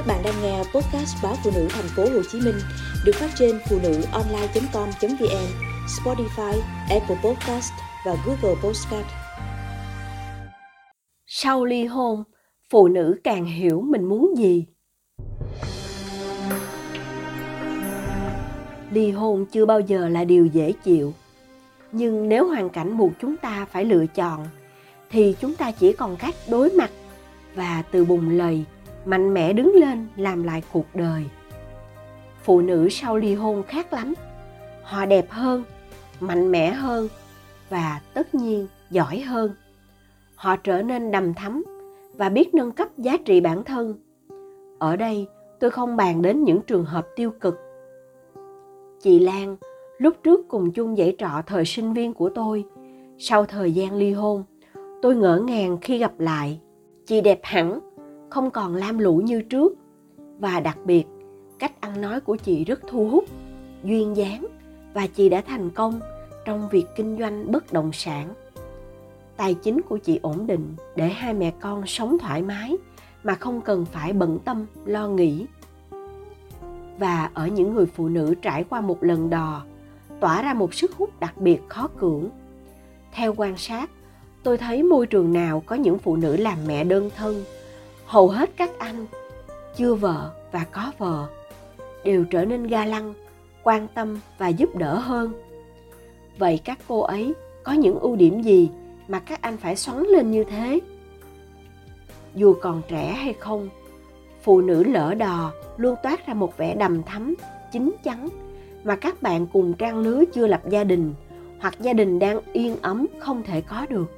Các bạn đang nghe podcast báo phụ nữ thành phố Hồ Chí Minh được phát trên phụ nữ online.com.vn, Spotify, Apple Podcast và Google Podcast. Sau ly hôn, phụ nữ càng hiểu mình muốn gì. Ly hôn chưa bao giờ là điều dễ chịu. Nhưng nếu hoàn cảnh buộc chúng ta phải lựa chọn thì chúng ta chỉ còn cách đối mặt và từ bùng lời mạnh mẽ đứng lên làm lại cuộc đời. Phụ nữ sau ly hôn khác lắm, họ đẹp hơn, mạnh mẽ hơn và tất nhiên giỏi hơn. Họ trở nên đầm thắm và biết nâng cấp giá trị bản thân. Ở đây, tôi không bàn đến những trường hợp tiêu cực. Chị lan, lúc trước cùng chung dãy trọ thời sinh viên của tôi, sau thời gian ly hôn, tôi ngỡ ngàng khi gặp lại. Chị đẹp hẳn không còn lam lũ như trước. Và đặc biệt, cách ăn nói của chị rất thu hút, duyên dáng và chị đã thành công trong việc kinh doanh bất động sản. Tài chính của chị ổn định để hai mẹ con sống thoải mái mà không cần phải bận tâm, lo nghĩ. Và ở những người phụ nữ trải qua một lần đò, tỏa ra một sức hút đặc biệt khó cưỡng. Theo quan sát, tôi thấy môi trường nào có những phụ nữ làm mẹ đơn thân hầu hết các anh, chưa vợ và có vợ, đều trở nên ga lăng, quan tâm và giúp đỡ hơn. Vậy các cô ấy có những ưu điểm gì mà các anh phải xoắn lên như thế? Dù còn trẻ hay không, phụ nữ lỡ đò luôn toát ra một vẻ đầm thắm, chín chắn mà các bạn cùng trang lứa chưa lập gia đình hoặc gia đình đang yên ấm không thể có được.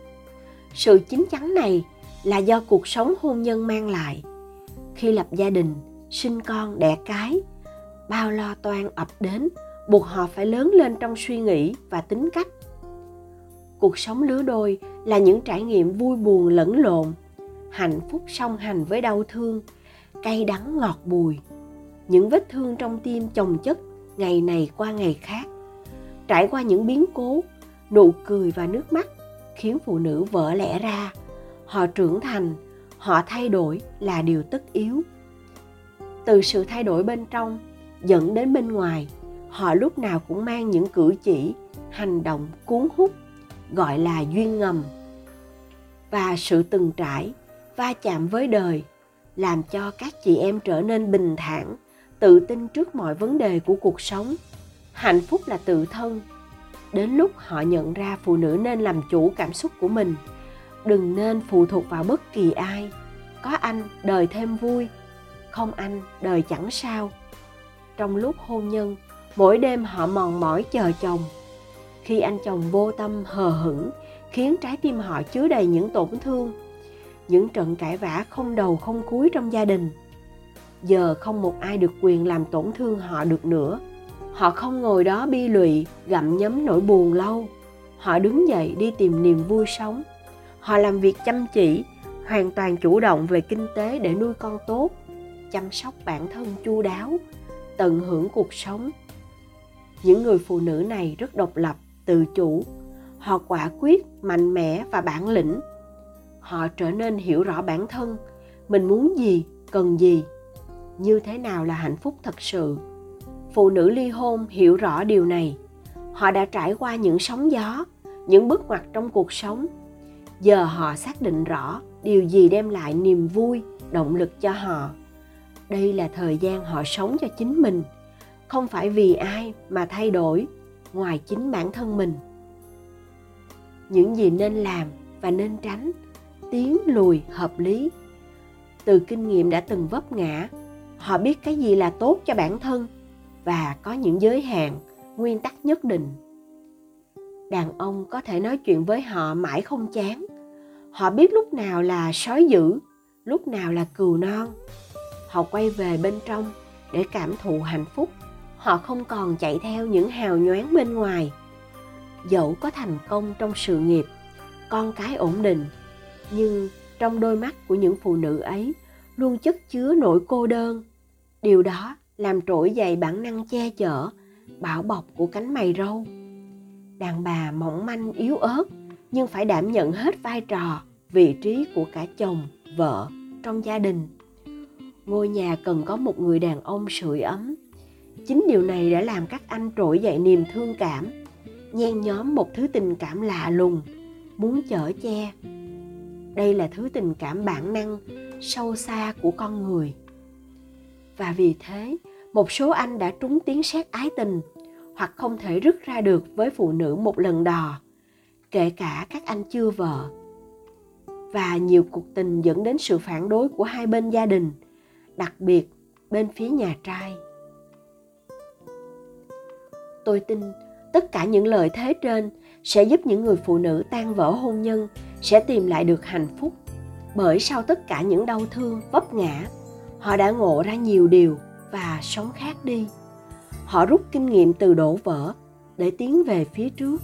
Sự chín chắn này là do cuộc sống hôn nhân mang lại. Khi lập gia đình, sinh con, đẻ cái, bao lo toan ập đến, buộc họ phải lớn lên trong suy nghĩ và tính cách. Cuộc sống lứa đôi là những trải nghiệm vui buồn lẫn lộn, hạnh phúc song hành với đau thương, cay đắng ngọt bùi, những vết thương trong tim chồng chất ngày này qua ngày khác. Trải qua những biến cố, nụ cười và nước mắt khiến phụ nữ vỡ lẽ ra họ trưởng thành, họ thay đổi là điều tất yếu. Từ sự thay đổi bên trong dẫn đến bên ngoài, họ lúc nào cũng mang những cử chỉ, hành động cuốn hút, gọi là duyên ngầm. Và sự từng trải, va chạm với đời làm cho các chị em trở nên bình thản, tự tin trước mọi vấn đề của cuộc sống. Hạnh phúc là tự thân. Đến lúc họ nhận ra phụ nữ nên làm chủ cảm xúc của mình đừng nên phụ thuộc vào bất kỳ ai. Có anh, đời thêm vui. Không anh, đời chẳng sao. Trong lúc hôn nhân, mỗi đêm họ mòn mỏi chờ chồng. Khi anh chồng vô tâm hờ hững, khiến trái tim họ chứa đầy những tổn thương, những trận cãi vã không đầu không cuối trong gia đình. Giờ không một ai được quyền làm tổn thương họ được nữa. Họ không ngồi đó bi lụy, gặm nhấm nỗi buồn lâu. Họ đứng dậy đi tìm niềm vui sống họ làm việc chăm chỉ, hoàn toàn chủ động về kinh tế để nuôi con tốt, chăm sóc bản thân chu đáo, tận hưởng cuộc sống. Những người phụ nữ này rất độc lập, tự chủ. Họ quả quyết, mạnh mẽ và bản lĩnh. Họ trở nên hiểu rõ bản thân, mình muốn gì, cần gì. Như thế nào là hạnh phúc thật sự? Phụ nữ ly hôn hiểu rõ điều này. Họ đã trải qua những sóng gió, những bước ngoặt trong cuộc sống giờ họ xác định rõ điều gì đem lại niềm vui, động lực cho họ. Đây là thời gian họ sống cho chính mình, không phải vì ai mà thay đổi ngoài chính bản thân mình. Những gì nên làm và nên tránh tiến lùi hợp lý. Từ kinh nghiệm đã từng vấp ngã, họ biết cái gì là tốt cho bản thân và có những giới hạn, nguyên tắc nhất định. Đàn ông có thể nói chuyện với họ mãi không chán họ biết lúc nào là sói dữ, lúc nào là cừu non. Họ quay về bên trong để cảm thụ hạnh phúc. Họ không còn chạy theo những hào nhoáng bên ngoài. Dẫu có thành công trong sự nghiệp, con cái ổn định, nhưng trong đôi mắt của những phụ nữ ấy luôn chất chứa nỗi cô đơn. Điều đó làm trỗi dậy bản năng che chở, bảo bọc của cánh mày râu. Đàn bà mỏng manh yếu ớt nhưng phải đảm nhận hết vai trò, vị trí của cả chồng, vợ trong gia đình. Ngôi nhà cần có một người đàn ông sưởi ấm. Chính điều này đã làm các anh trỗi dậy niềm thương cảm, nhen nhóm một thứ tình cảm lạ lùng, muốn chở che. Đây là thứ tình cảm bản năng, sâu xa của con người. Và vì thế, một số anh đã trúng tiếng sét ái tình, hoặc không thể rứt ra được với phụ nữ một lần đò kể cả các anh chưa vợ. Và nhiều cuộc tình dẫn đến sự phản đối của hai bên gia đình, đặc biệt bên phía nhà trai. Tôi tin tất cả những lời thế trên sẽ giúp những người phụ nữ tan vỡ hôn nhân sẽ tìm lại được hạnh phúc, bởi sau tất cả những đau thương, vấp ngã, họ đã ngộ ra nhiều điều và sống khác đi. Họ rút kinh nghiệm từ đổ vỡ để tiến về phía trước.